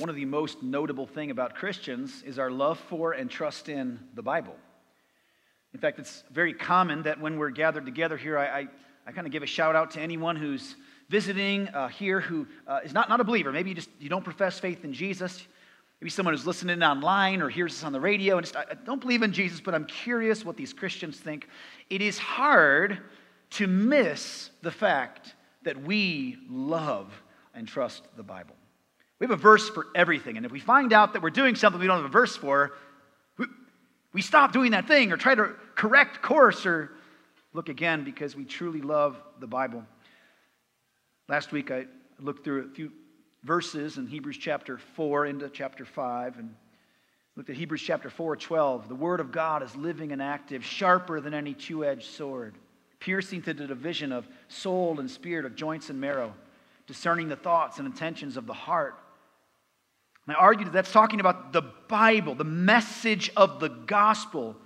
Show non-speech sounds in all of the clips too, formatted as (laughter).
one of the most notable thing about Christians is our love for and trust in the Bible. In fact, it's very common that when we're gathered together here, I, I, I kind of give a shout out to anyone who's visiting uh, here who uh, is not, not a believer. Maybe you just you don't profess faith in Jesus. Maybe someone who's listening online or hears this on the radio and just, I don't believe in Jesus, but I'm curious what these Christians think. It is hard to miss the fact that we love and trust the Bible. We have a verse for everything. And if we find out that we're doing something we don't have a verse for, we, we stop doing that thing or try to correct course or look again because we truly love the Bible. Last week I looked through a few verses in Hebrews chapter 4 into chapter 5 and looked at Hebrews chapter 4 12. The word of God is living and active, sharper than any two edged sword, piercing to the division of soul and spirit, of joints and marrow, discerning the thoughts and intentions of the heart. I argued that that's talking about the Bible, the message of the gospel,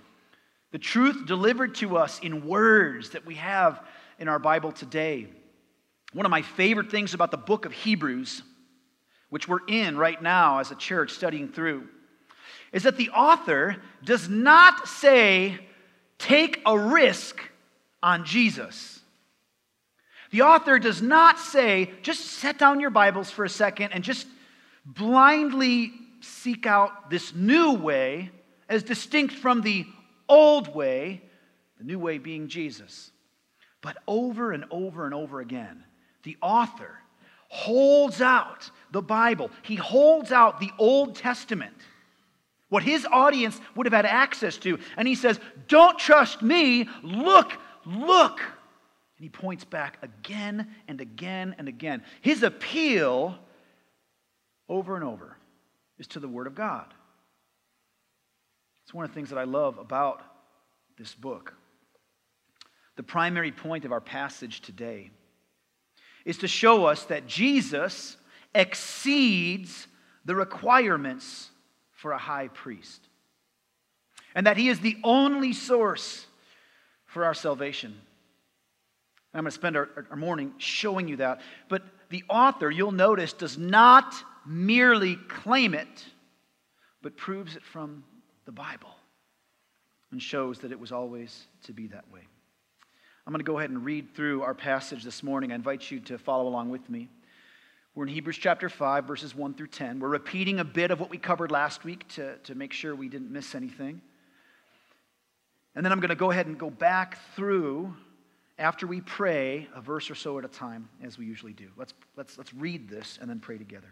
the truth delivered to us in words that we have in our Bible today. One of my favorite things about the book of Hebrews, which we're in right now as a church studying through, is that the author does not say, take a risk on Jesus. The author does not say, just set down your Bibles for a second and just blindly seek out this new way as distinct from the old way, the new way being Jesus. But over and over and over again, the author holds out the Bible, he holds out the Old Testament, what his audience would have had access to, and he says, Don't trust me, look, look. And he points back again and again and again. His appeal over and over is to the Word of God. It's one of the things that I love about this book. The primary point of our passage today is to show us that Jesus exceeds the requirements for a high priest, and that he is the only source for our salvation. I'm going to spend our, our morning showing you that. But the author, you'll notice, does not merely claim it, but proves it from the Bible and shows that it was always to be that way. I'm going to go ahead and read through our passage this morning. I invite you to follow along with me. We're in Hebrews chapter 5, verses 1 through 10. We're repeating a bit of what we covered last week to, to make sure we didn't miss anything. And then I'm going to go ahead and go back through after we pray a verse or so at a time, as we usually do. Let's, let's, let's read this and then pray together.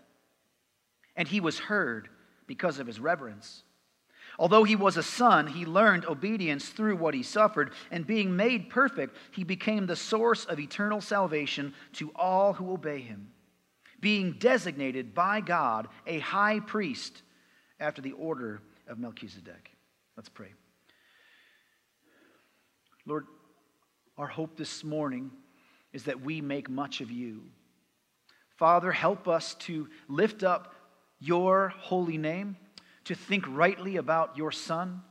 and he was heard because of his reverence. Although he was a son, he learned obedience through what he suffered, and being made perfect, he became the source of eternal salvation to all who obey him, being designated by God a high priest after the order of Melchizedek. Let's pray. Lord, our hope this morning is that we make much of you. Father, help us to lift up your holy name, to think rightly about your Son.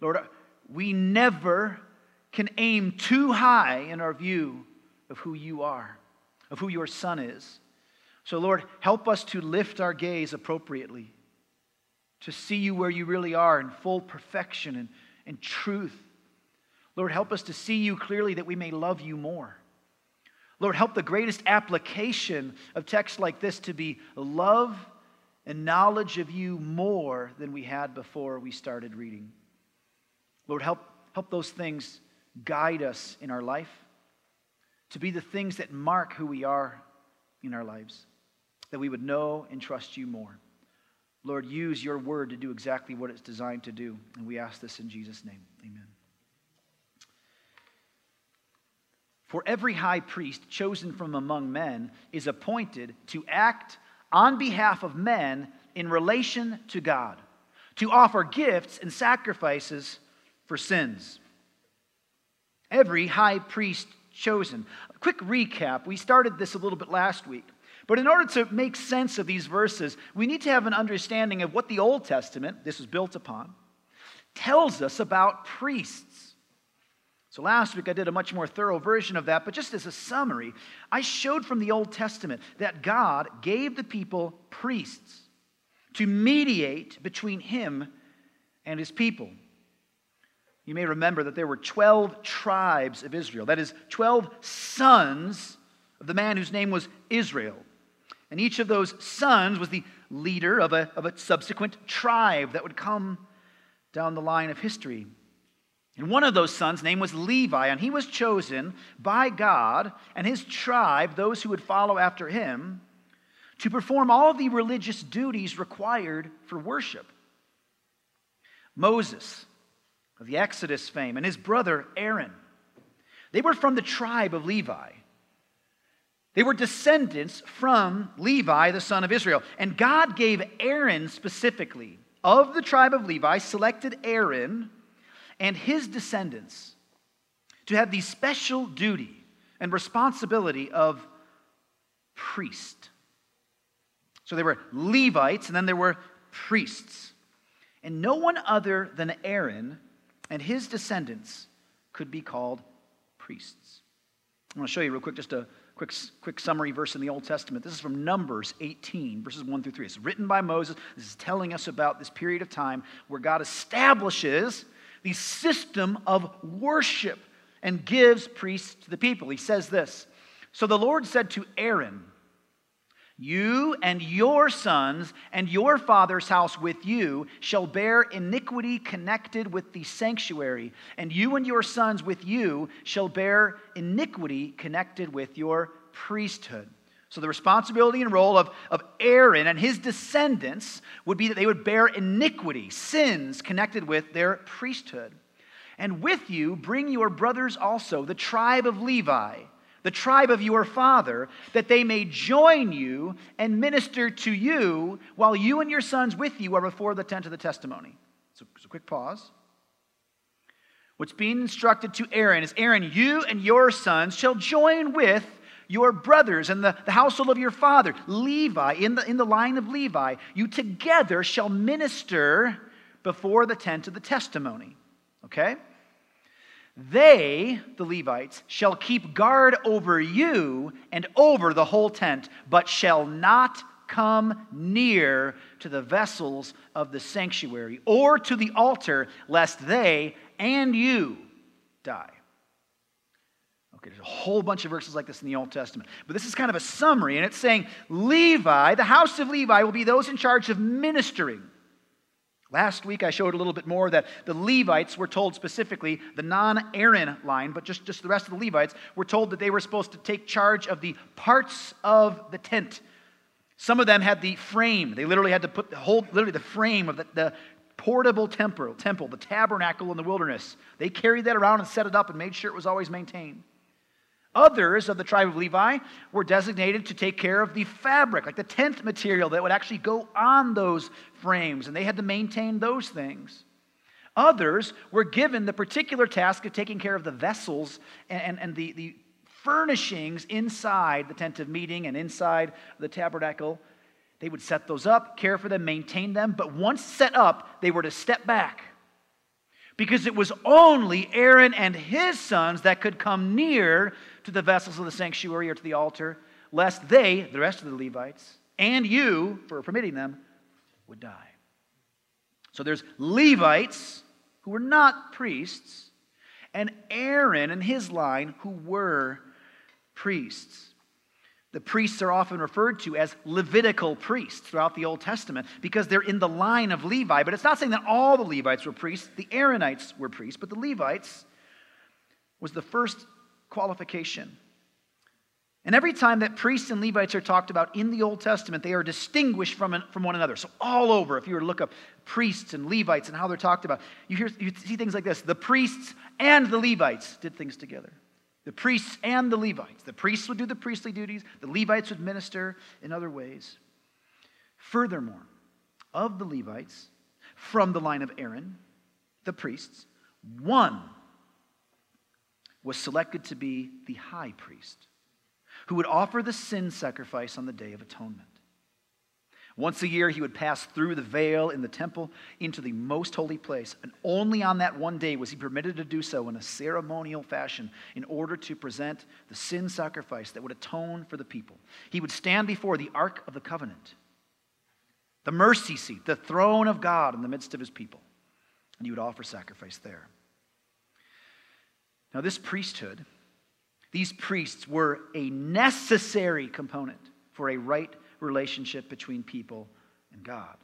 Lord, we never can aim too high in our view of who you are, of who your Son is. So, Lord, help us to lift our gaze appropriately, to see you where you really are in full perfection and, and truth. Lord, help us to see you clearly that we may love you more. Lord, help the greatest application of texts like this to be love and knowledge of you more than we had before we started reading. Lord, help, help those things guide us in our life to be the things that mark who we are in our lives, that we would know and trust you more. Lord, use your word to do exactly what it's designed to do. And we ask this in Jesus' name. Amen. For every high priest chosen from among men is appointed to act on behalf of men in relation to God, to offer gifts and sacrifices for sins. Every high priest chosen. A quick recap. We started this a little bit last week. But in order to make sense of these verses, we need to have an understanding of what the Old Testament, this was built upon, tells us about priests. So last week I did a much more thorough version of that, but just as a summary, I showed from the Old Testament that God gave the people priests to mediate between him and his people. You may remember that there were 12 tribes of Israel, that is, 12 sons of the man whose name was Israel. And each of those sons was the leader of a, of a subsequent tribe that would come down the line of history. And one of those sons' name was Levi, and he was chosen by God and his tribe, those who would follow after him, to perform all the religious duties required for worship. Moses, of the Exodus fame, and his brother Aaron, they were from the tribe of Levi. They were descendants from Levi, the son of Israel. And God gave Aaron specifically, of the tribe of Levi, selected Aaron and his descendants to have the special duty and responsibility of priest. So there were Levites and then there were priests. And no one other than Aaron and his descendants could be called priests. I want to show you real quick just a quick, quick summary verse in the Old Testament. This is from Numbers 18, verses 1 through 3. It's written by Moses. This is telling us about this period of time where God establishes the system of worship and gives priests to the people. He says this So the Lord said to Aaron, you and your sons and your father's house with you shall bear iniquity connected with the sanctuary, and you and your sons with you shall bear iniquity connected with your priesthood. So, the responsibility and role of, of Aaron and his descendants would be that they would bear iniquity, sins connected with their priesthood. And with you bring your brothers also, the tribe of Levi the tribe of your father, that they may join you and minister to you while you and your sons with you are before the tent of the testimony. So, so quick pause. What's being instructed to Aaron is Aaron, you and your sons shall join with your brothers and the, the household of your father, Levi, in the, in the line of Levi. You together shall minister before the tent of the testimony. Okay? They, the Levites, shall keep guard over you and over the whole tent, but shall not come near to the vessels of the sanctuary or to the altar, lest they and you die. There's a whole bunch of verses like this in the Old Testament. But this is kind of a summary, and it's saying Levi, the house of Levi, will be those in charge of ministering Last week, I showed a little bit more that the Levites were told specifically, the non Aaron line, but just, just the rest of the Levites, were told that they were supposed to take charge of the parts of the tent. Some of them had the frame. They literally had to put the whole, literally the frame of the, the portable temple, temple, the tabernacle in the wilderness. They carried that around and set it up and made sure it was always maintained. Others of the tribe of Levi were designated to take care of the fabric, like the tent material that would actually go on those frames, and they had to maintain those things. Others were given the particular task of taking care of the vessels and, and, and the, the furnishings inside the tent of meeting and inside the tabernacle. They would set those up, care for them, maintain them, but once set up, they were to step back because it was only Aaron and his sons that could come near to the vessels of the sanctuary or to the altar, lest they, the rest of the Levites, and you, for permitting them, would die. So there's Levites who were not priests, and Aaron and his line who were priests. The priests are often referred to as Levitical priests throughout the Old Testament because they're in the line of Levi. But it's not saying that all the Levites were priests. The Aaronites were priests, but the Levites was the first qualification. And every time that priests and Levites are talked about in the Old Testament, they are distinguished from, from one another. So, all over, if you were to look up priests and Levites and how they're talked about, you, hear, you see things like this the priests and the Levites did things together. The priests and the Levites. The priests would do the priestly duties, the Levites would minister in other ways. Furthermore, of the Levites, from the line of Aaron, the priests, one was selected to be the high priest who would offer the sin sacrifice on the Day of Atonement. Once a year, he would pass through the veil in the temple into the most holy place, and only on that one day was he permitted to do so in a ceremonial fashion in order to present the sin sacrifice that would atone for the people. He would stand before the Ark of the Covenant, the mercy seat, the throne of God in the midst of his people, and he would offer sacrifice there. Now, this priesthood, these priests were a necessary component for a right relationship between people and God.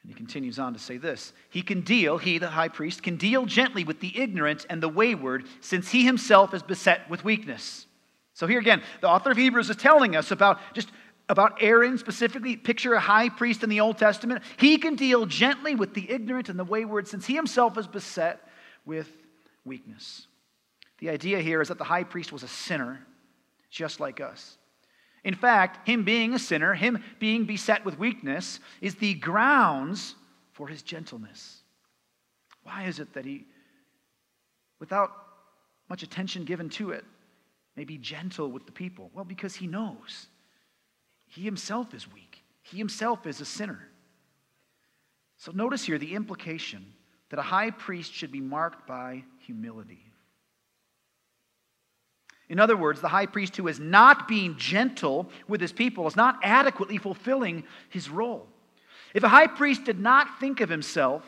And he continues on to say this He can deal, he, the high priest, can deal gently with the ignorant and the wayward, since he himself is beset with weakness. So here again, the author of Hebrews is telling us about just about Aaron specifically. Picture a high priest in the Old Testament. He can deal gently with the ignorant and the wayward, since he himself is beset with weakness. The idea here is that the high priest was a sinner, just like us. In fact, him being a sinner, him being beset with weakness, is the grounds for his gentleness. Why is it that he, without much attention given to it, may be gentle with the people? Well, because he knows he himself is weak, he himself is a sinner. So notice here the implication that a high priest should be marked by humility. In other words, the high priest who is not being gentle with his people is not adequately fulfilling his role. If a high priest did not think of himself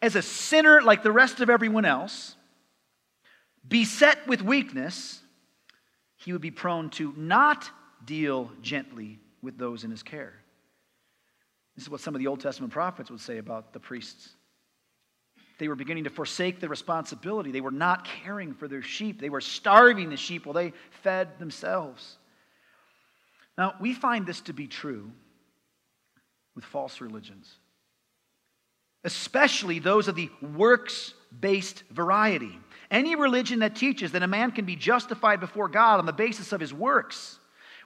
as a sinner like the rest of everyone else, beset with weakness, he would be prone to not deal gently with those in his care. This is what some of the Old Testament prophets would say about the priests they were beginning to forsake their responsibility. They were not caring for their sheep. They were starving the sheep while they fed themselves. Now, we find this to be true with false religions, especially those of the works based variety. Any religion that teaches that a man can be justified before God on the basis of his works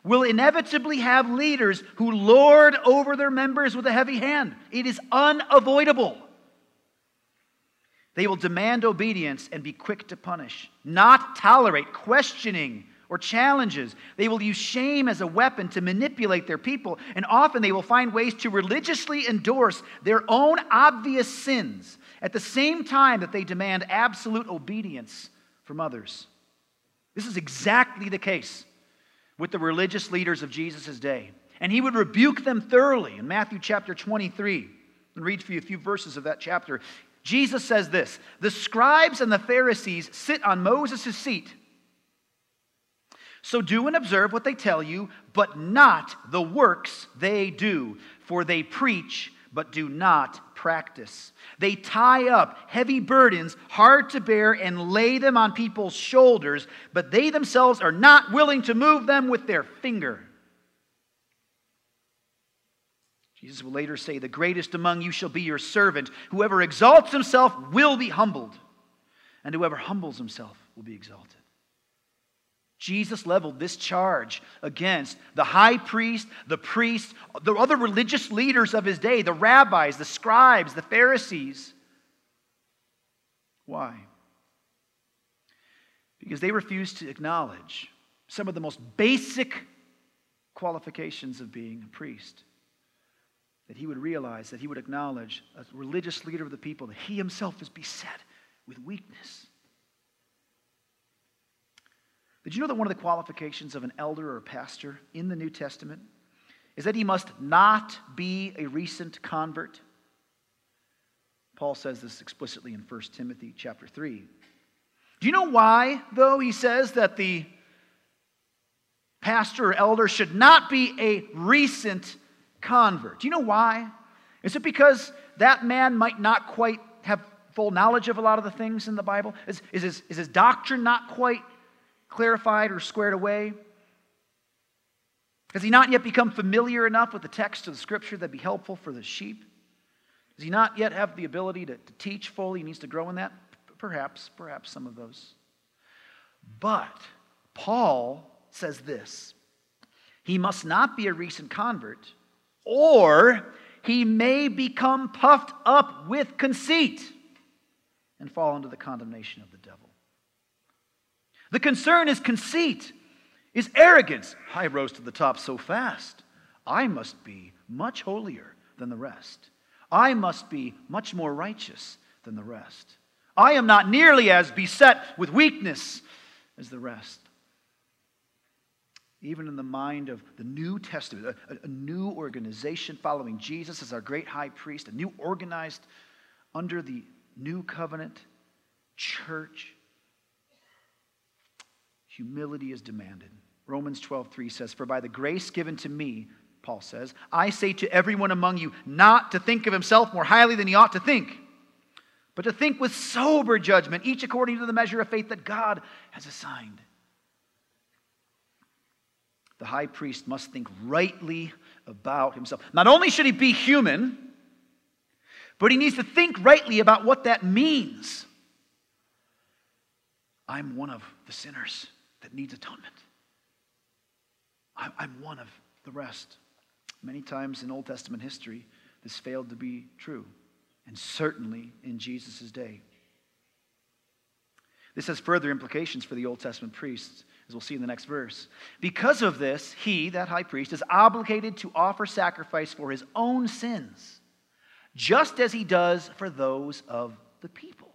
will inevitably have leaders who lord over their members with a heavy hand. It is unavoidable. They will demand obedience and be quick to punish, not tolerate questioning or challenges. They will use shame as a weapon to manipulate their people, and often they will find ways to religiously endorse their own obvious sins at the same time that they demand absolute obedience from others. This is exactly the case with the religious leaders of Jesus' day. And he would rebuke them thoroughly in Matthew chapter 23. And read for you a few verses of that chapter. Jesus says this The scribes and the Pharisees sit on Moses' seat. So do and observe what they tell you, but not the works they do, for they preach but do not practice. They tie up heavy burdens, hard to bear, and lay them on people's shoulders, but they themselves are not willing to move them with their finger. Jesus will later say, The greatest among you shall be your servant. Whoever exalts himself will be humbled, and whoever humbles himself will be exalted. Jesus leveled this charge against the high priest, the priests, the other religious leaders of his day, the rabbis, the scribes, the Pharisees. Why? Because they refused to acknowledge some of the most basic qualifications of being a priest that he would realize, that he would acknowledge, as religious leader of the people, that he himself is beset with weakness. Did you know that one of the qualifications of an elder or pastor in the New Testament is that he must not be a recent convert? Paul says this explicitly in 1 Timothy chapter 3. Do you know why, though, he says that the pastor or elder should not be a recent convert? Do you know why? Is it because that man might not quite have full knowledge of a lot of the things in the Bible? Is, is, his, is his doctrine not quite clarified or squared away? Has he not yet become familiar enough with the text of the scripture that'd be helpful for the sheep? Does he not yet have the ability to, to teach fully? He needs to grow in that? Perhaps, perhaps some of those. But Paul says this he must not be a recent convert, or he may become puffed up with conceit and fall into the condemnation of the devil. The concern is conceit, is arrogance. I rose to the top so fast. I must be much holier than the rest. I must be much more righteous than the rest. I am not nearly as beset with weakness as the rest. Even in the mind of the New Testament, a, a, new organization following Jesus as our great high priest, a new organized under the new covenant church, humility is demanded. Romans 12:3 says, "For by the grace given to me, Paul says, I say to everyone among you not to think of himself more highly than he ought to think." but to think with sober judgment, each according to the measure of faith that God has assigned. The high priest must think rightly about himself. Not only should he be human, but he needs to think rightly about what that means. I'm one of the sinners that needs atonement. I'm one of the rest. Many times in Old Testament history, this failed to be true and certainly in Jesus' day. This has further implications for the Old Testament priests, as we'll see in the next verse. Because of this, he, that high priest, is obligated to offer sacrifice for his own sins, just as he does for those of the people.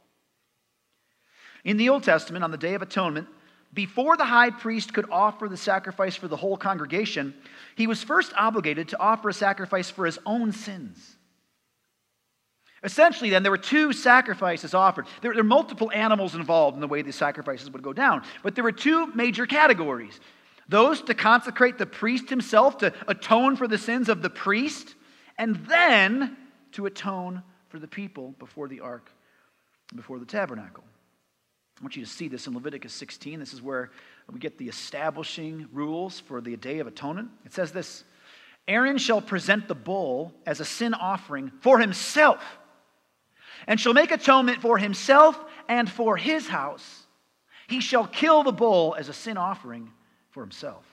In the Old Testament, on the Day of Atonement, before the high priest could offer the sacrifice for the whole congregation, he was first obligated to offer a sacrifice for his own sins. Essentially, then, there were two sacrifices offered. There, there, multiple animals involved in the way these sacrifices would go down, but there were two major categories those to consecrate the priest himself, to atone for the sins of the priest, and then to atone for the people before the ark, before the tabernacle. I want you to see this in Leviticus 16. This is where we get the establishing rules for the Day of Atonement. It says this Aaron shall present the bull as a sin offering for himself and shall make atonement for himself and for his house. He shall kill the bull as a sin offering for himself.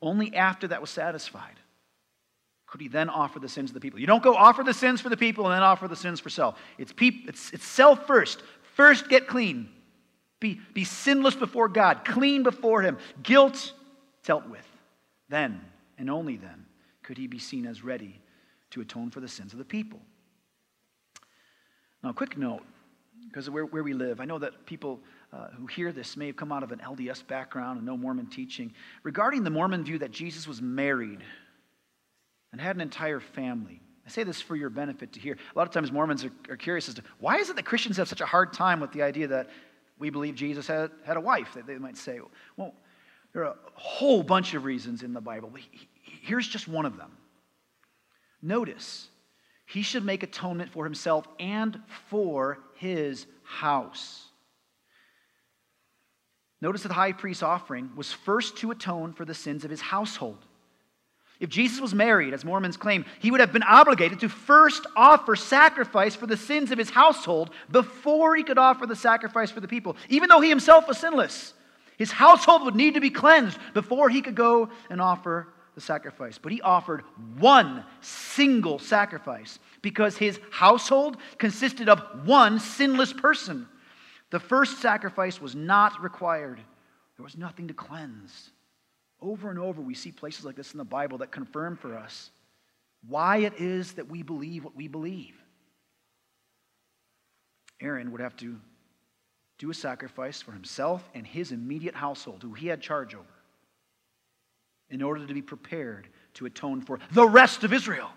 Only after that was satisfied could he then offer the sins of the people. You don't go offer the sins for the people and then offer the sins for self. It's, peop- it's, it's self first. First, get clean. Be, be sinless before God, clean before Him, guilt dealt with. Then, and only then, could he be seen as ready to atone for the sins of the people. Now, quick note, because of where, where we live, I know that people uh, who hear this may have come out of an LDS background and know Mormon teaching. Regarding the Mormon view that Jesus was married and had an entire family, I say this for your benefit to hear. A lot of times Mormons are, are curious as to why is it that Christians have such a hard time with the idea that we believe Jesus had, had a wife, they, they might say. Well, there are a whole bunch of reasons in the Bible. Here's just one of them. Notice he should make atonement for himself and for his house. Notice that the high priest's offering was first to atone for the sins of his household. If Jesus was married, as Mormons claim, he would have been obligated to first offer sacrifice for the sins of his household before he could offer the sacrifice for the people, even though he himself was sinless. His household would need to be cleansed before he could go and offer the sacrifice, but he offered one single sacrifice because his household consisted of one sinless person. The first sacrifice was not required, there was nothing to cleanse. Over and over, we see places like this in the Bible that confirm for us why it is that we believe what we believe. Aaron would have to do a sacrifice for himself and his immediate household, who he had charge over in order to be prepared to atone for the rest of Israel.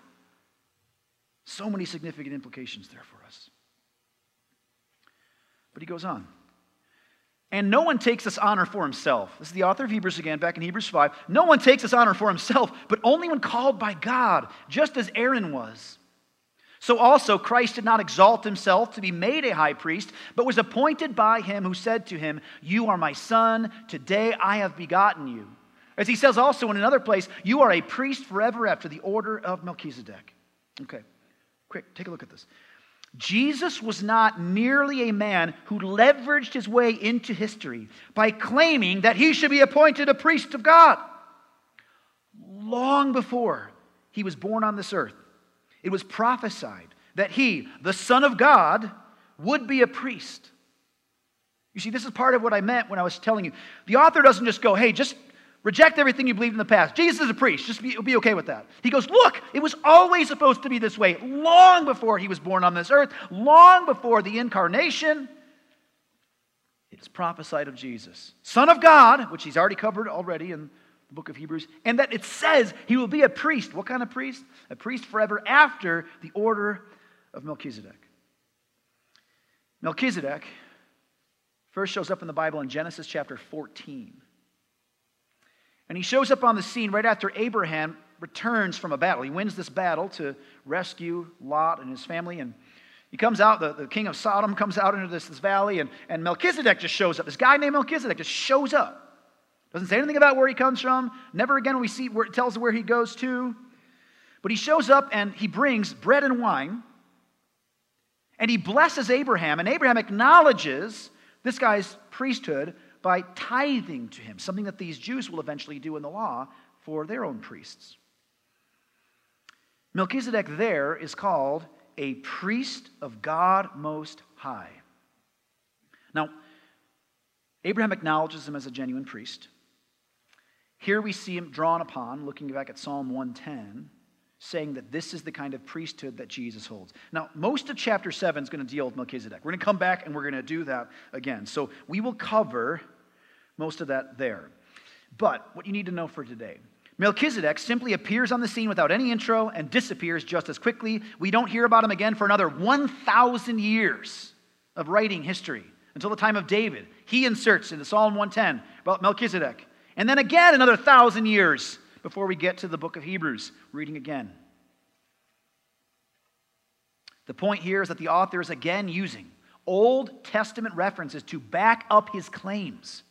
So many significant implications there for us. But he goes on. And no one takes this honor for himself. This is the author of Hebrews again, back in Hebrews 5. No one takes this honor for himself, but only when called by God, just as Aaron was. So also, Christ did not exalt himself to be made a high priest, but was appointed by him who said to him, You are my son, today I have begotten you. As he says also in another place, You are a priest forever after the order of Melchizedek. Okay, quick, take a look at this. Jesus was not merely a man who leveraged his way into history by claiming that he should be appointed a priest of God. Long before he was born on this earth, it was prophesied that he, the Son of God, would be a priest. You see, this is part of what I meant when I was telling you. The author doesn't just go, hey, just Reject everything you believed in the past. Jesus is a priest. Just be, be okay with that. He goes, Look, it was always supposed to be this way, long before he was born on this earth, long before the incarnation. It's prophesied of Jesus, Son of God, which he's already covered already in the book of Hebrews, and that it says he will be a priest. What kind of priest? A priest forever after the order of Melchizedek. Melchizedek first shows up in the Bible in Genesis chapter 14. And he shows up on the scene right after Abraham returns from a battle. He wins this battle to rescue Lot and his family. And he comes out, the, the king of Sodom comes out into this, this valley, and, and Melchizedek just shows up. This guy named Melchizedek just shows up. Doesn't say anything about where he comes from. Never again we see where it tells where he goes to. But he shows up and he brings bread and wine. And he blesses Abraham. And Abraham acknowledges this guy's priesthood by tithing to him, something that these Jews will eventually do in the law for their own priests. Melchizedek there is called a priest of God Most High. Now, Abraham acknowledges him as a genuine priest. Here we see him drawn upon, looking back at Psalm 110, saying that this is the kind of priesthood that Jesus holds. Now, most of chapter 7 is going to deal with Melchizedek. We're going to come back and we're going to do that again. So we will cover most of that there. But what you need to know for today Melchizedek simply appears on the scene without any intro and disappears just as quickly. We don't hear about him again for another 1,000 years of writing history until the time of David. He inserts into Psalm 110 about Melchizedek. And then again, another 1,000 years before we get to the book of Hebrews, reading again. The point here is that the author is again using Old Testament references to back up his claims.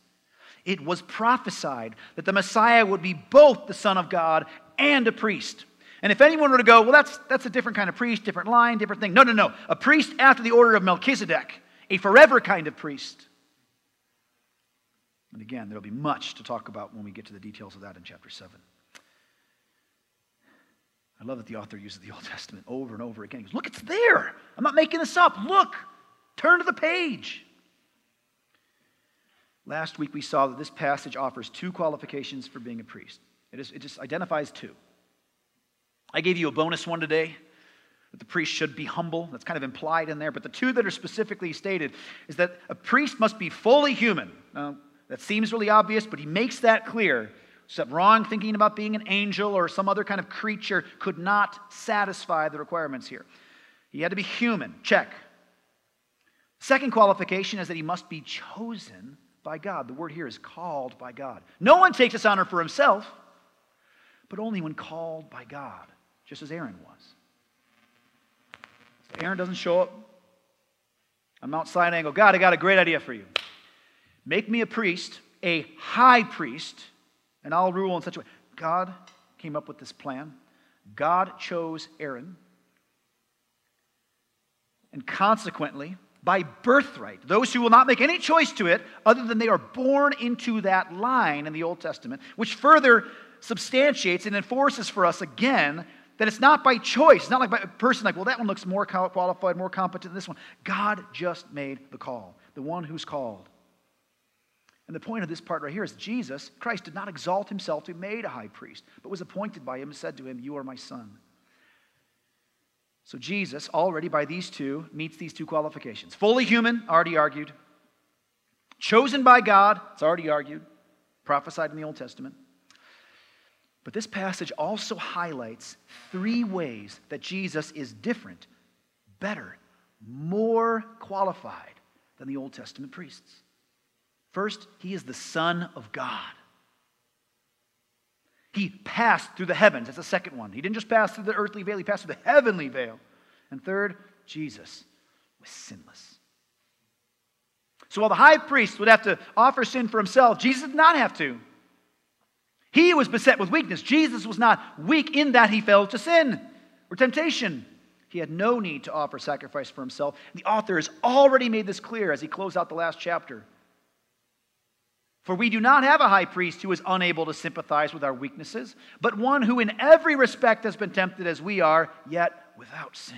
It was prophesied that the Messiah would be both the Son of God and a priest. And if anyone were to go, well, that's, that's a different kind of priest, different line, different thing. No, no, no. A priest after the order of Melchizedek, a forever kind of priest. And again, there'll be much to talk about when we get to the details of that in chapter 7. I love that the author uses the Old Testament over and over again. He goes, Look, it's there. I'm not making this up. Look, turn to the page. Last week we saw that this passage offers two qualifications for being a priest. It, is, it just identifies two. I gave you a bonus one today that the priest should be humble. That's kind of implied in there. But the two that are specifically stated is that a priest must be fully human. Now, that seems really obvious, but he makes that clear. So wrong thinking about being an angel or some other kind of creature could not satisfy the requirements here. He had to be human. Check. Second qualification is that he must be chosen by God. The word here is called by God. No one takes this honor for himself, but only when called by God, just as Aaron was. So Aaron doesn't show up on Mount Sinai and go, God, I got a great idea for you. Make me a priest, a high priest, and I'll rule in such a way. God came up with this plan. God chose Aaron. And consequently, by birthright. Those who will not make any choice to it other than they are born into that line in the Old Testament, which further substantiates and enforces for us again that it's not by choice. It's not like by a person like, well, that one looks more qualified, more competent than this one. God just made the call, the one who's called. And the point of this part right here is Jesus, Christ, did not exalt himself to be made a high priest, but was appointed by him and said to him, You are my son. So Jesus, already by these two, meets these two qualifications. Fully human, already argued. Chosen by God, it's already argued, prophesied in the Old Testament. But this passage also highlights three ways that Jesus is different, better, more qualified than the Old Testament priests. First, he is the Son of God. He passed through the heavens. That's the second one. He didn't just pass through the earthly veil, he passed through the heavenly veil. And third, Jesus was sinless. So while the high priest would have to offer sin for himself, Jesus did not have to. He was beset with weakness. Jesus was not weak in that he fell to sin or temptation. He had no need to offer sacrifice for himself. The author has already made this clear as he closed out the last chapter. For we do not have a high priest who is unable to sympathize with our weaknesses, but one who in every respect has been tempted as we are, yet without sin.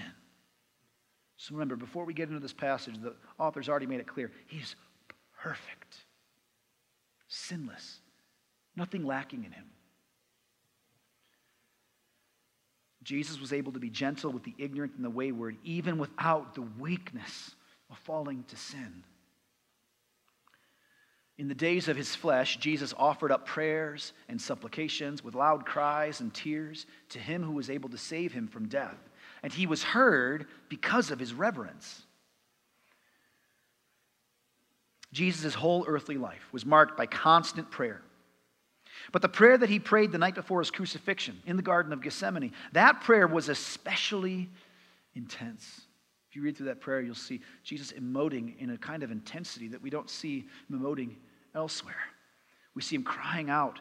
So remember, before we get into this passage, the author's already made it clear. He's perfect, sinless, nothing lacking in him. Jesus was able to be gentle with the ignorant and the wayward, even without the weakness of falling to sin. In the days of his flesh, Jesus offered up prayers and supplications with loud cries and tears to him who was able to save him from death. And he was heard because of his reverence. Jesus' whole earthly life was marked by constant prayer. But the prayer that he prayed the night before his crucifixion in the Garden of Gethsemane, that prayer was especially intense. If you read through that prayer, you'll see Jesus emoting in a kind of intensity that we don't see emoting elsewhere. We see him crying out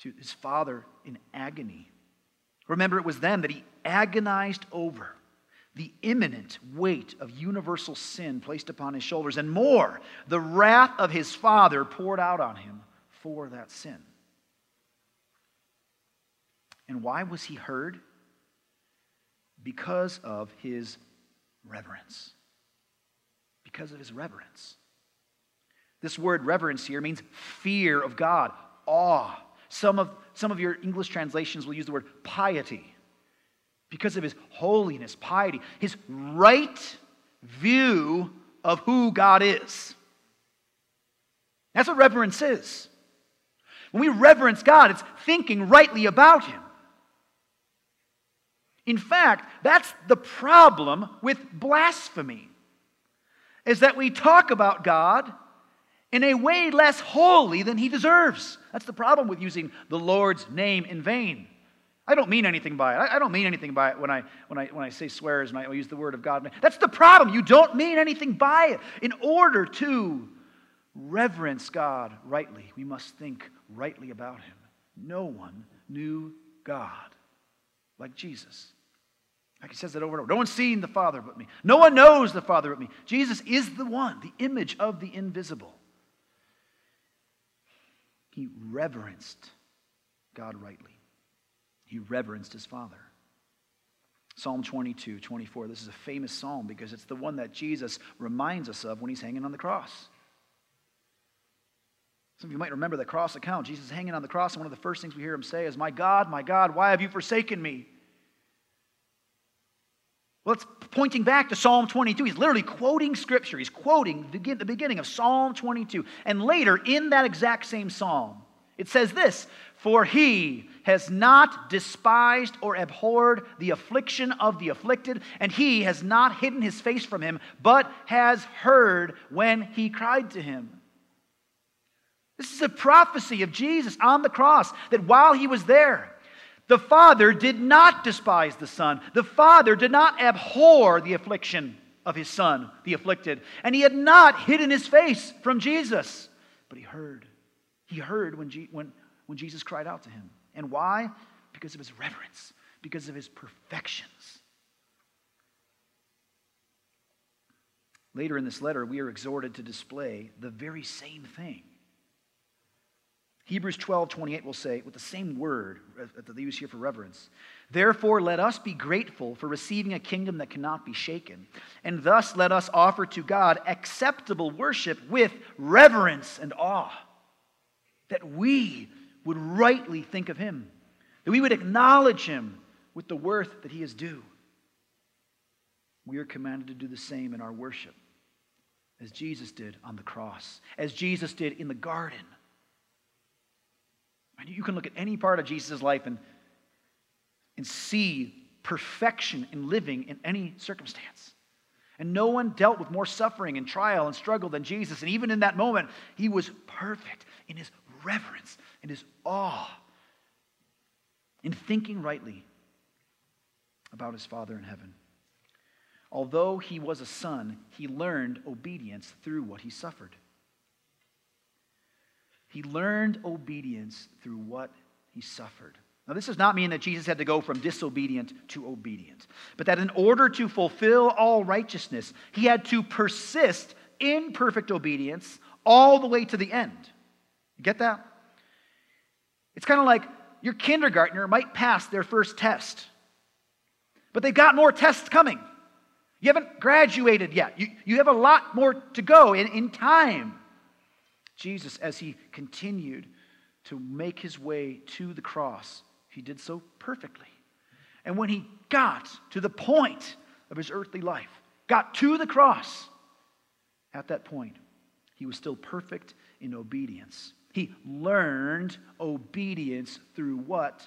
to his Father in agony. Remember, it was then that he agonized over the imminent weight of universal sin placed upon his shoulders, and more, the wrath of his Father poured out on him for that sin. And why was he heard? Because of his reverence. Because of his reverence. This word reverence here means fear of God, awe. Some of, some of your English translations will use the word piety. Because of his holiness, piety, his right view of who God is. That's what reverence is. When we reverence God, it's thinking rightly about him. In fact, that's the problem with blasphemy. Is that we talk about God in a way less holy than he deserves. That's the problem with using the Lord's name in vain. I don't mean anything by it. I don't mean anything by it when I, when I, when I say swears and I use the word of God. That's the problem. You don't mean anything by it. In order to reverence God rightly, we must think rightly about him. No one knew God like Jesus. Like he says that over and over. No one's seen the Father but me. No one knows the Father but me. Jesus is the one, the image of the invisible. He reverenced God rightly. He reverenced his Father. Psalm 22, 24. This is a famous psalm because it's the one that Jesus reminds us of when he's hanging on the cross. Some of you might remember the cross account. Jesus hanging on the cross, and one of the first things we hear him say is, My God, my God, why have you forsaken me? Well, it's pointing back to Psalm 22. He's literally quoting scripture. He's quoting the beginning of Psalm 22. And later, in that exact same psalm, it says this For he has not despised or abhorred the affliction of the afflicted, and he has not hidden his face from him, but has heard when he cried to him. This is a prophecy of Jesus on the cross that while he was there, the Father did not despise the Son. The Father did not abhor the affliction of his Son, the afflicted. And he had not hidden his face from Jesus. But he heard. He heard when, G- when, when Jesus cried out to him. And why? Because of his reverence, because of his perfections. Later in this letter, we are exhorted to display the very same thing Hebrews 12, 28 will say, with the same word that they use here for reverence, Therefore, let us be grateful for receiving a kingdom that cannot be shaken, and thus let us offer to God acceptable worship with reverence and awe, that we would rightly think of Him, that we would acknowledge Him with the worth that He is due. We are commanded to do the same in our worship, as Jesus did on the cross, as Jesus did in the garden you can look at any part of Jesus' life and, and see perfection in living in any circumstance. And no one dealt with more suffering and trial and struggle than Jesus. And even in that moment, he was perfect in his reverence, in his awe, in thinking rightly about his Father in heaven. Although he was a son, he learned obedience through what he suffered. He learned obedience through what he suffered. Now, this does not mean that Jesus had to go from disobedient to obedient, but that in order to fulfill all righteousness, he had to persist in perfect obedience all the way to the end. You get that? It's kind of like your kindergartner might pass their first test, but they've got more tests coming. You haven't graduated yet, you, you have a lot more to go in, in time. Jesus, as he continued to make his way to the cross, he did so perfectly. And when he got to the point of his earthly life, got to the cross, at that point, he was still perfect in obedience. He learned obedience through what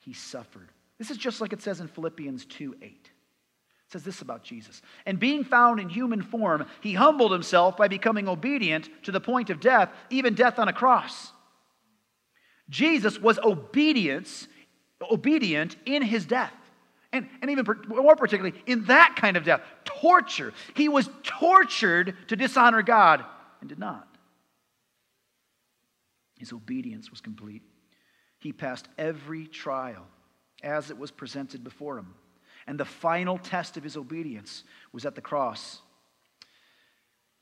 he suffered. This is just like it says in Philippians 2 8. It says this about Jesus. And being found in human form, he humbled himself by becoming obedient to the point of death, even death on a cross. Jesus was obedience obedient in his death. And, and even more particularly, in that kind of death, torture. He was tortured to dishonor God and did not. His obedience was complete. He passed every trial as it was presented before him. And the final test of his obedience was at the cross.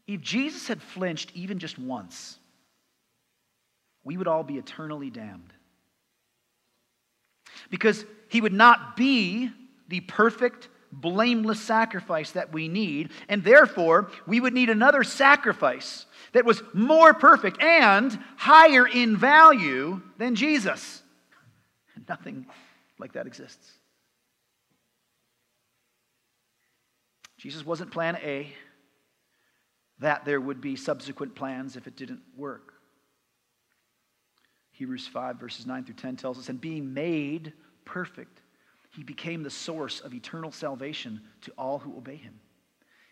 If Jesus had flinched even just once, we would all be eternally damned because he would not be the perfect, blameless sacrifice that we need, and therefore we would need another sacrifice that was more perfect and higher in value than Jesus. (laughs) Nothing like that exists. Jesus wasn't plan A, that there would be subsequent plans if it didn't work. Hebrews 5, verses 9 through 10 tells us, and being made perfect, he became the source of eternal salvation to all who obey him.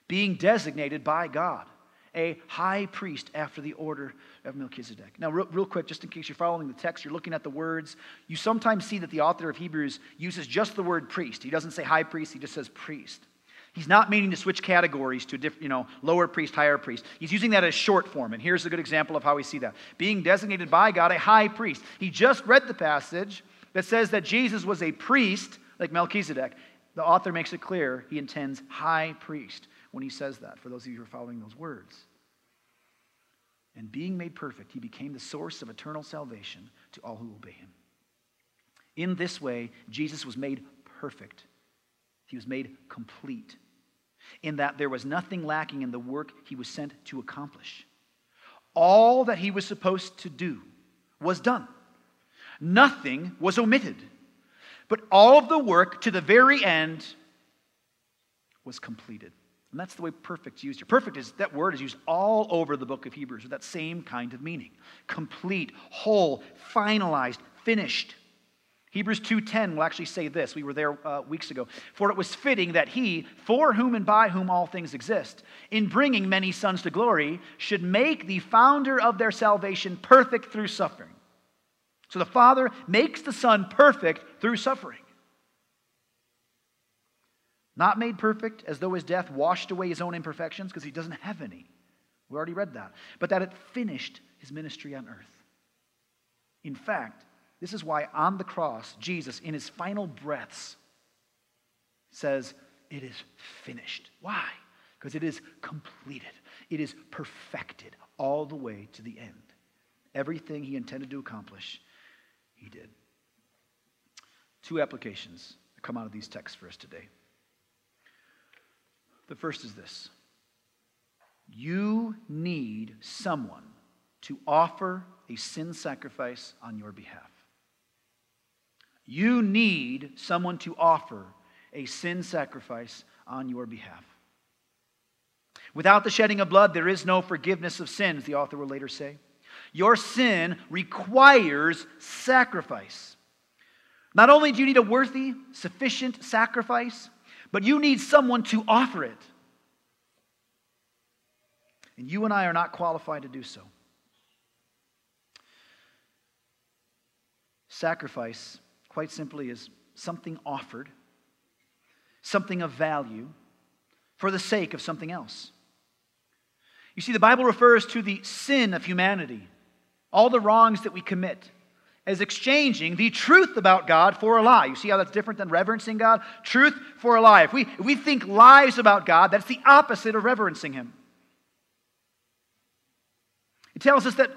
Being designated by God, a high priest after the order of Melchizedek. Now, real, real quick, just in case you're following the text, you're looking at the words. You sometimes see that the author of Hebrews uses just the word priest. He doesn't say high priest, he just says priest. He's not meaning to switch categories to different, you know, lower priest, higher priest. He's using that as short form. And here's a good example of how we see that. Being designated by God a high priest. He just read the passage that says that Jesus was a priest like Melchizedek. The author makes it clear he intends high priest when he says that, for those of you who are following those words. And being made perfect, he became the source of eternal salvation to all who obey him. In this way, Jesus was made perfect. He was made complete in that there was nothing lacking in the work he was sent to accomplish. All that he was supposed to do was done, nothing was omitted. But all of the work to the very end was completed. And that's the way perfect is used here. Perfect is that word is used all over the book of Hebrews with that same kind of meaning. Complete, whole, finalized, finished. Hebrews 2:10 will actually say this. We were there uh, weeks ago. For it was fitting that he, for whom and by whom all things exist, in bringing many sons to glory, should make the founder of their salvation perfect through suffering. So the Father makes the Son perfect through suffering. Not made perfect as though his death washed away his own imperfections because he doesn't have any. We already read that. But that it finished his ministry on earth. In fact, this is why on the cross, Jesus, in his final breaths, says, It is finished. Why? Because it is completed, it is perfected all the way to the end. Everything he intended to accomplish, he did. Two applications that come out of these texts for us today. The first is this you need someone to offer a sin sacrifice on your behalf. You need someone to offer a sin sacrifice on your behalf. Without the shedding of blood, there is no forgiveness of sins, the author will later say. Your sin requires sacrifice. Not only do you need a worthy, sufficient sacrifice, but you need someone to offer it. And you and I are not qualified to do so. Sacrifice, quite simply, is something offered, something of value, for the sake of something else. You see, the Bible refers to the sin of humanity, all the wrongs that we commit, as exchanging the truth about God for a lie. You see how that's different than reverencing God? Truth for a lie. If we, if we think lies about God, that's the opposite of reverencing Him. It tells us that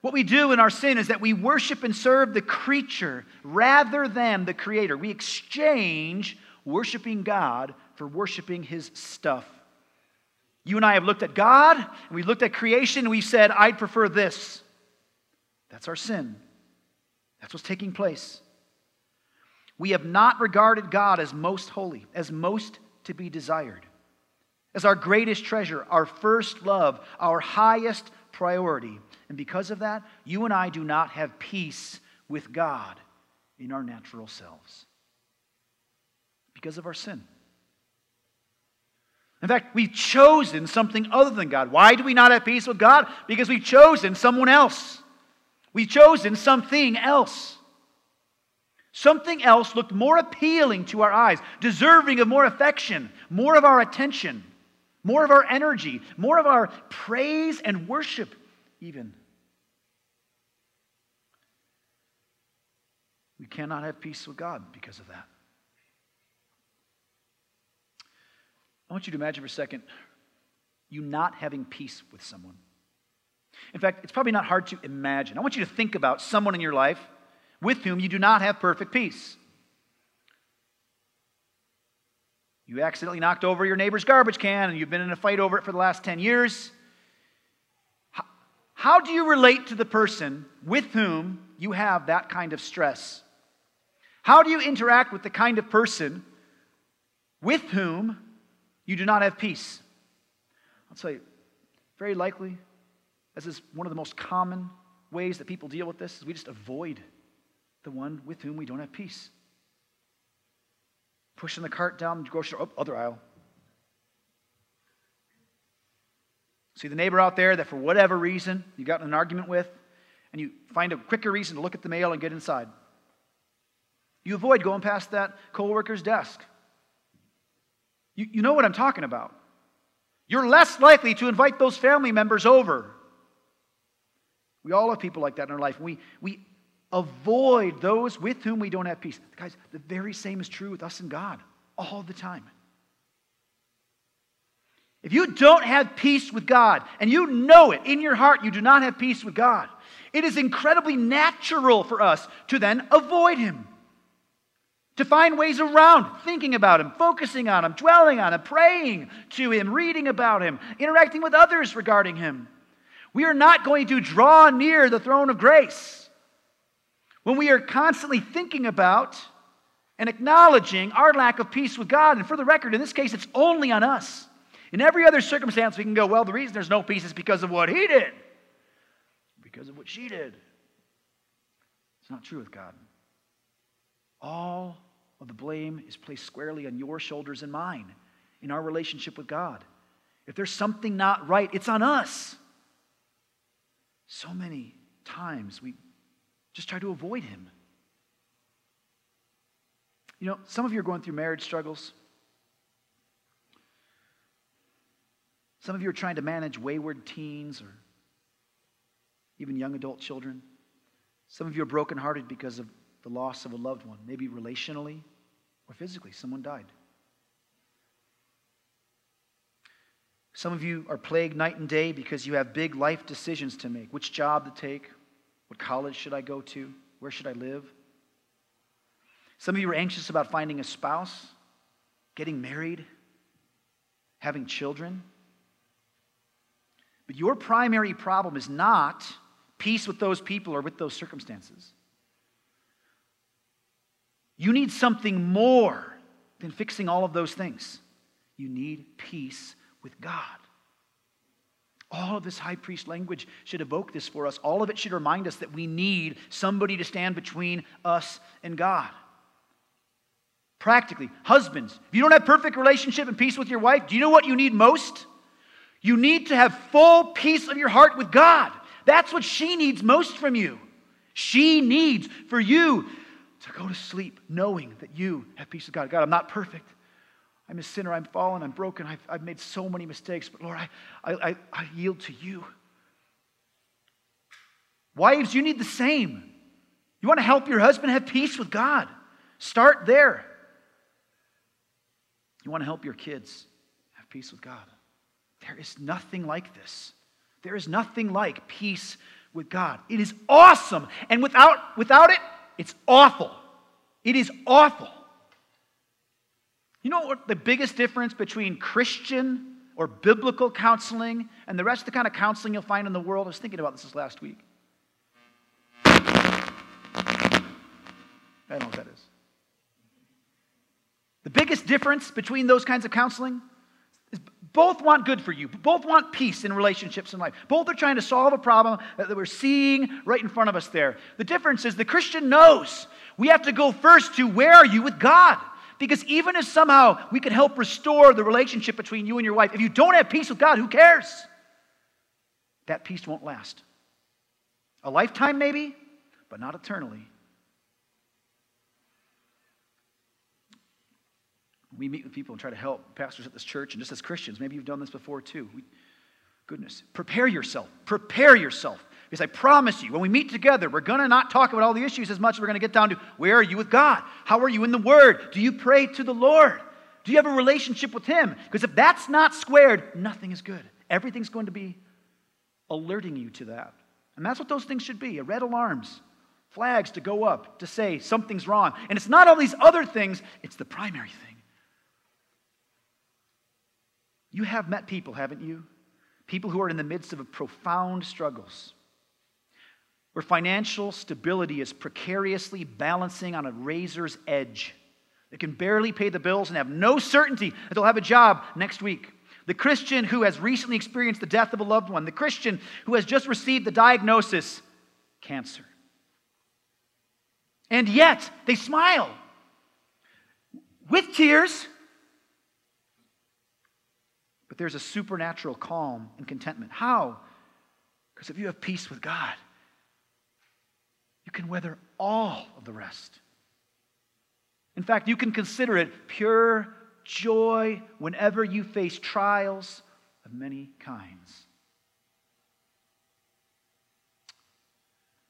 what we do in our sin is that we worship and serve the creature rather than the creator. We exchange worshiping God for worshiping his stuff. You and I have looked at God and we looked at creation and we said, I'd prefer this. That's our sin. That's what's taking place. We have not regarded God as most holy, as most to be desired, as our greatest treasure, our first love, our highest priority. And because of that, you and I do not have peace with God in our natural selves because of our sin. In fact, we've chosen something other than God. Why do we not have peace with God? Because we've chosen someone else. We've chosen something else. Something else looked more appealing to our eyes, deserving of more affection, more of our attention more of our energy, more of our praise and worship, even. We cannot have peace with God because of that. I want you to imagine for a second you not having peace with someone. In fact, it's probably not hard to imagine. I want you to think about someone in your life with whom you do not have perfect peace. You accidentally knocked over your neighbor's garbage can and you've been in a fight over it for the last 10 years. How do you relate to the person with whom you have that kind of stress? How do you interact with the kind of person with whom you do not have peace? I'll tell you, very likely, this is one of the most common ways that people deal with this, is we just avoid the one with whom we don't have peace pushing the cart down the grocery store, oh, other aisle. See the neighbor out there that for whatever reason you got in an argument with, and you find a quicker reason to look at the mail and get inside. You avoid going past that coworker's desk. You, you know what I'm talking about. You're less likely to invite those family members over. We all have people like that in our life. We, we avoid those with whom we don't have peace. Guys, the very same is true with us and God all the time. If you don't have peace with God, and you know it in your heart, you do not have peace with God, it is incredibly natural for us to then avoid Him. To find ways around thinking about Him, focusing on Him, dwelling on Him, praying to Him, reading about Him, interacting with others regarding Him. We are not going to draw near the throne of grace when we are constantly thinking about and acknowledging our lack of peace with God. And for the record, in this case, it's only on us. In every other circumstance, we can go, well, the reason there's no peace is because of what he did, because of what she did. It's not true with God. All of the blame is placed squarely on your shoulders and mine in our relationship with God. If there's something not right, it's on us. So many times we just try to avoid him. You know, some of you are going through marriage struggles. Some of you are trying to manage wayward teens or even young adult children. Some of you are brokenhearted because of the loss of a loved one, maybe relationally or physically. Someone died. Some of you are plagued night and day because you have big life decisions to make which job to take, what college should I go to? Where should I live? Some of you are anxious about finding a spouse, getting married, having children. But your primary problem is not peace with those people or with those circumstances. You need something more than fixing all of those things. You need peace with God. All of this high priest language should evoke this for us. All of it should remind us that we need somebody to stand between us and God. Practically, husbands, if you don't have perfect relationship and peace with your wife, do you know what you need most? You need to have full peace of your heart with God. That's what she needs most from you. She needs for you to go to sleep knowing that you have peace with God. God, I'm not perfect. I'm a sinner. I'm fallen. I'm broken. I've, I've made so many mistakes. But Lord, I, I, I yield to you. Wives, you need the same. You want to help your husband have peace with God. Start there. You want to help your kids have peace with God. There is nothing like this. There is nothing like peace with God. It is awesome. And without, without it, it's awful. It is awful. You know what the biggest difference between Christian or biblical counseling and the rest of the kind of counseling you'll find in the world? I was thinking about this, this last week. I don't know what that is. The biggest difference between those kinds of counseling both want good for you. Both want peace in relationships in life. Both are trying to solve a problem that we're seeing right in front of us there. The difference is the Christian knows we have to go first to where are you with God? Because even if somehow we can help restore the relationship between you and your wife, if you don't have peace with God, who cares? That peace won't last. A lifetime, maybe, but not eternally. We meet with people and try to help pastors at this church, and just as Christians, maybe you've done this before too. We, goodness, prepare yourself. Prepare yourself. Because I promise you, when we meet together, we're going to not talk about all the issues as much we're going to get down to where are you with God? How are you in the Word? Do you pray to the Lord? Do you have a relationship with Him? Because if that's not squared, nothing is good. Everything's going to be alerting you to that. And that's what those things should be red alarms, flags to go up to say something's wrong. And it's not all these other things, it's the primary thing. You have met people, haven't you? People who are in the midst of profound struggles where financial stability is precariously balancing on a razor's edge. They can barely pay the bills and have no certainty that they'll have a job next week. The Christian who has recently experienced the death of a loved one. The Christian who has just received the diagnosis cancer. And yet, they smile with tears. But there's a supernatural calm and contentment. How? Because if you have peace with God, you can weather all of the rest. In fact, you can consider it pure joy whenever you face trials of many kinds.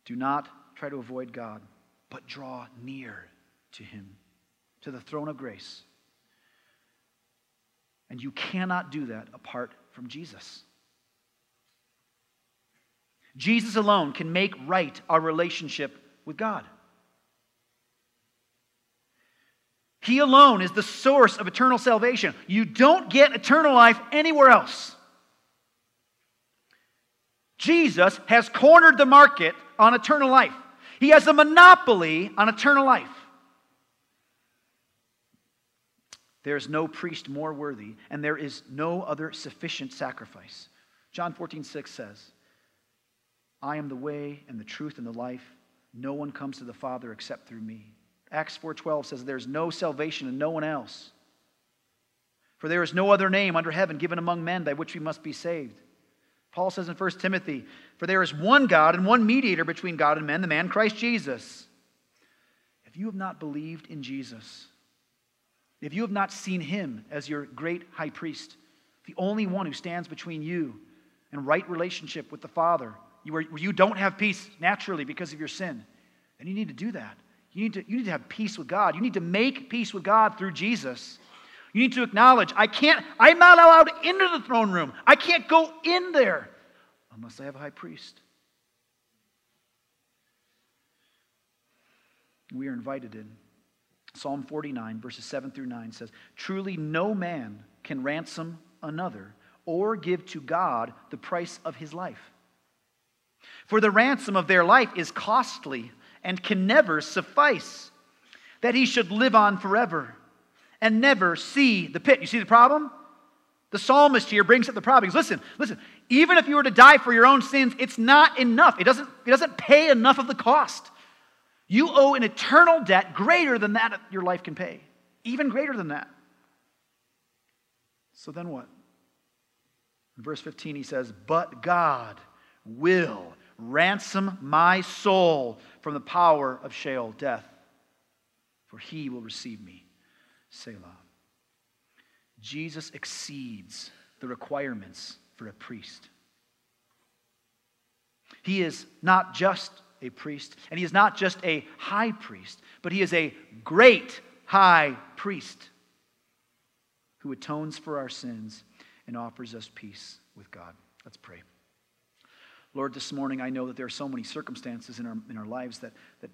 Do not try to avoid God, but draw near to Him, to the throne of grace. And you cannot do that apart from Jesus. Jesus alone can make right our relationship with God. He alone is the source of eternal salvation. You don't get eternal life anywhere else. Jesus has cornered the market on eternal life. He has a monopoly on eternal life. There is no priest more worthy, and there is no other sufficient sacrifice. John 14, 6 says, I am the way and the truth and the life. No one comes to the Father except through me. Acts 4:12 says there's no salvation in no one else. For there is no other name under heaven given among men by which we must be saved. Paul says in 1 Timothy, For there is one God and one mediator between God and men, the man Christ Jesus. If you have not believed in Jesus, if you have not seen him as your great high priest, the only one who stands between you and right relationship with the Father, where you don't have peace naturally because of your sin, then you need to do that. You need to, you need to have peace with God. You need to make peace with God through Jesus. You need to acknowledge, I can't, I'm not allowed into the throne room. I can't go in there unless I have a high priest. We are invited in. Psalm 49, verses 7 through 9 says, Truly no man can ransom another or give to God the price of his life. For the ransom of their life is costly and can never suffice, that he should live on forever and never see the pit. You see the problem? The psalmist here brings up the problem. Listen, listen, even if you were to die for your own sins, it's not enough. It doesn't, it doesn't pay enough of the cost. You owe an eternal debt greater than that your life can pay, even greater than that. So then what? In verse 15, he says, But God will ransom my soul from the power of Sheol, death, for he will receive me. Selah. Jesus exceeds the requirements for a priest. He is not just a priest, and he is not just a high priest, but he is a great high priest who atones for our sins and offers us peace with God. Let's pray. Lord, this morning I know that there are so many circumstances in our, in our lives that, that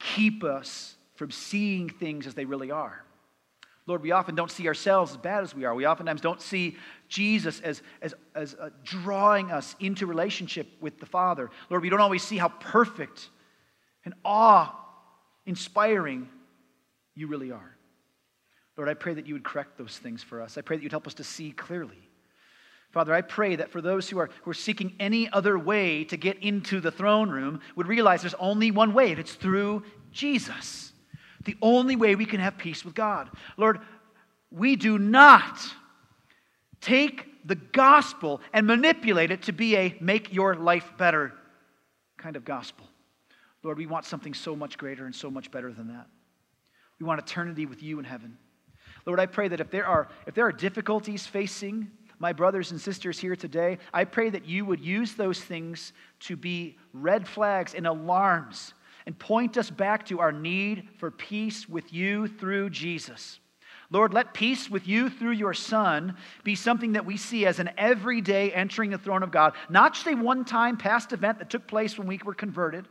keep us from seeing things as they really are. Lord, we often don't see ourselves as bad as we are. We oftentimes don't see Jesus as, as, as uh, drawing us into relationship with the Father. Lord, we don't always see how perfect and awe inspiring you really are. Lord, I pray that you would correct those things for us. I pray that you'd help us to see clearly. Father, I pray that for those who are, who are seeking any other way to get into the throne room would realize there's only one way, and it's through Jesus. The only way we can have peace with God. Lord, we do not take the gospel and manipulate it to be a make your life better kind of gospel. Lord, we want something so much greater and so much better than that. We want eternity with you in heaven. Lord, I pray that if there are, if there are difficulties facing my brothers and sisters here today, I pray that you would use those things to be red flags and alarms and point us back to our need for peace with you through Jesus. Lord, let peace with you through your Son be something that we see as an everyday entering the throne of God, not just a one time past event that took place when we were converted.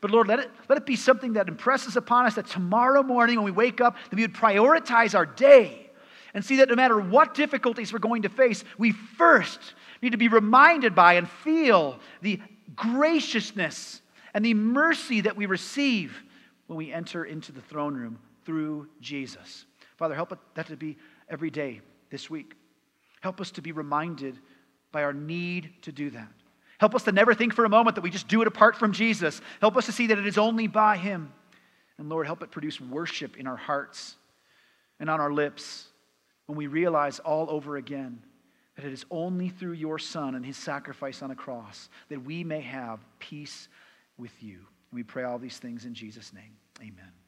But Lord, let it, let it be something that impresses upon us that tomorrow morning when we wake up, that we would prioritize our day and see that no matter what difficulties we're going to face, we first need to be reminded by and feel the graciousness and the mercy that we receive when we enter into the throne room through Jesus. Father, help that to be every day this week. Help us to be reminded by our need to do that. Help us to never think for a moment that we just do it apart from Jesus. Help us to see that it is only by Him. And Lord, help it produce worship in our hearts and on our lips when we realize all over again that it is only through your Son and His sacrifice on a cross that we may have peace with you. We pray all these things in Jesus' name. Amen.